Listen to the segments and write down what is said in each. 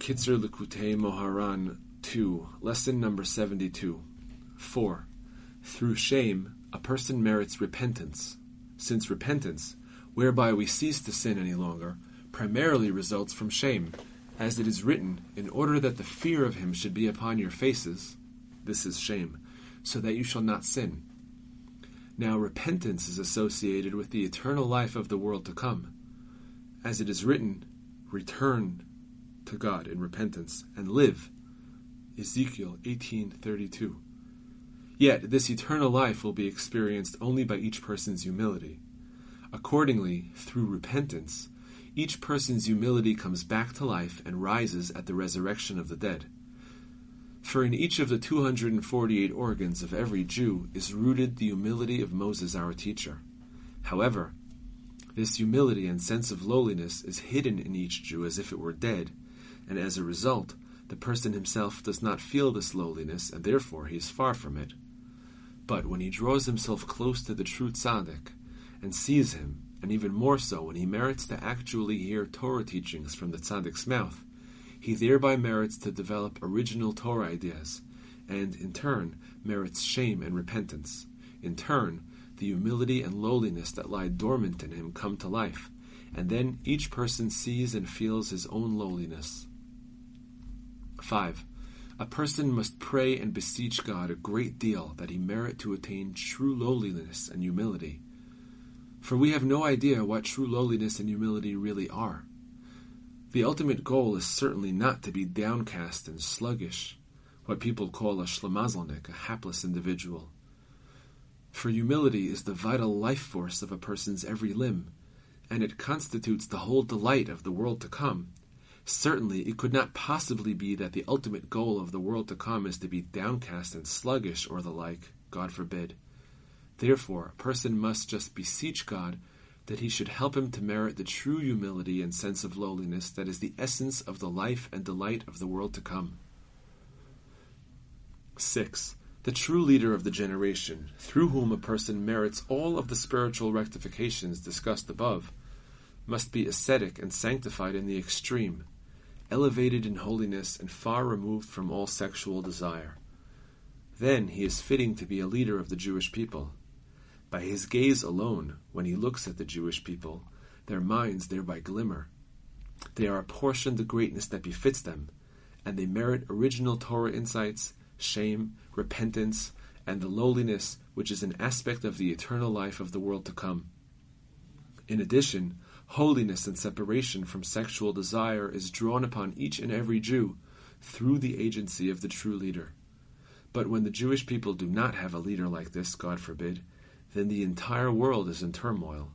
Kitzur Likutei Moharan 2, lesson number 72. 4. Through shame, a person merits repentance, since repentance, whereby we cease to sin any longer, primarily results from shame, as it is written, in order that the fear of him should be upon your faces. This is shame, so that you shall not sin. Now, repentance is associated with the eternal life of the world to come. As it is written, return to God in repentance and live. Ezekiel 18:32. Yet this eternal life will be experienced only by each person's humility. Accordingly, through repentance, each person's humility comes back to life and rises at the resurrection of the dead. For in each of the 248 organs of every Jew is rooted the humility of Moses our teacher. However, this humility and sense of lowliness is hidden in each Jew as if it were dead, and as a result, the person himself does not feel this lowliness, and therefore he is far from it. But when he draws himself close to the true tzaddik, and sees him, and even more so when he merits to actually hear Torah teachings from the tzaddik's mouth, he thereby merits to develop original Torah ideas, and in turn merits shame and repentance. In turn, the humility and lowliness that lie dormant in him come to life, and then each person sees and feels his own lowliness. 5. A person must pray and beseech God a great deal that he merit to attain true lowliness and humility. For we have no idea what true lowliness and humility really are. The ultimate goal is certainly not to be downcast and sluggish, what people call a shlemazalnik, a hapless individual. For humility is the vital life force of a person's every limb, and it constitutes the whole delight of the world to come. Certainly, it could not possibly be that the ultimate goal of the world to come is to be downcast and sluggish or the like, God forbid. Therefore, a person must just beseech God that he should help him to merit the true humility and sense of lowliness that is the essence of the life and delight of the world to come. 6. The true leader of the generation, through whom a person merits all of the spiritual rectifications discussed above, must be ascetic and sanctified in the extreme, elevated in holiness and far removed from all sexual desire. Then he is fitting to be a leader of the Jewish people. By his gaze alone, when he looks at the Jewish people, their minds thereby glimmer. They are apportioned the greatness that befits them, and they merit original Torah insights, shame, repentance, and the lowliness which is an aspect of the eternal life of the world to come. In addition, holiness and separation from sexual desire is drawn upon each and every Jew through the agency of the true leader. But when the Jewish people do not have a leader like this, God forbid, then the entire world is in turmoil,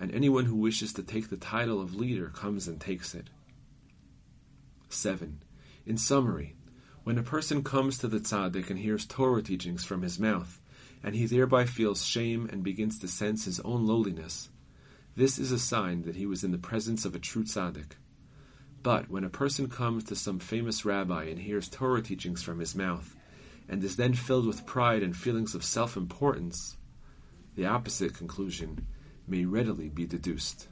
and anyone who wishes to take the title of leader comes and takes it. 7. In summary, when a person comes to the tzaddik and hears Torah teachings from his mouth, and he thereby feels shame and begins to sense his own lowliness, this is a sign that he was in the presence of a true tzaddik. But when a person comes to some famous rabbi and hears Torah teachings from his mouth, and is then filled with pride and feelings of self importance, the opposite conclusion may readily be deduced.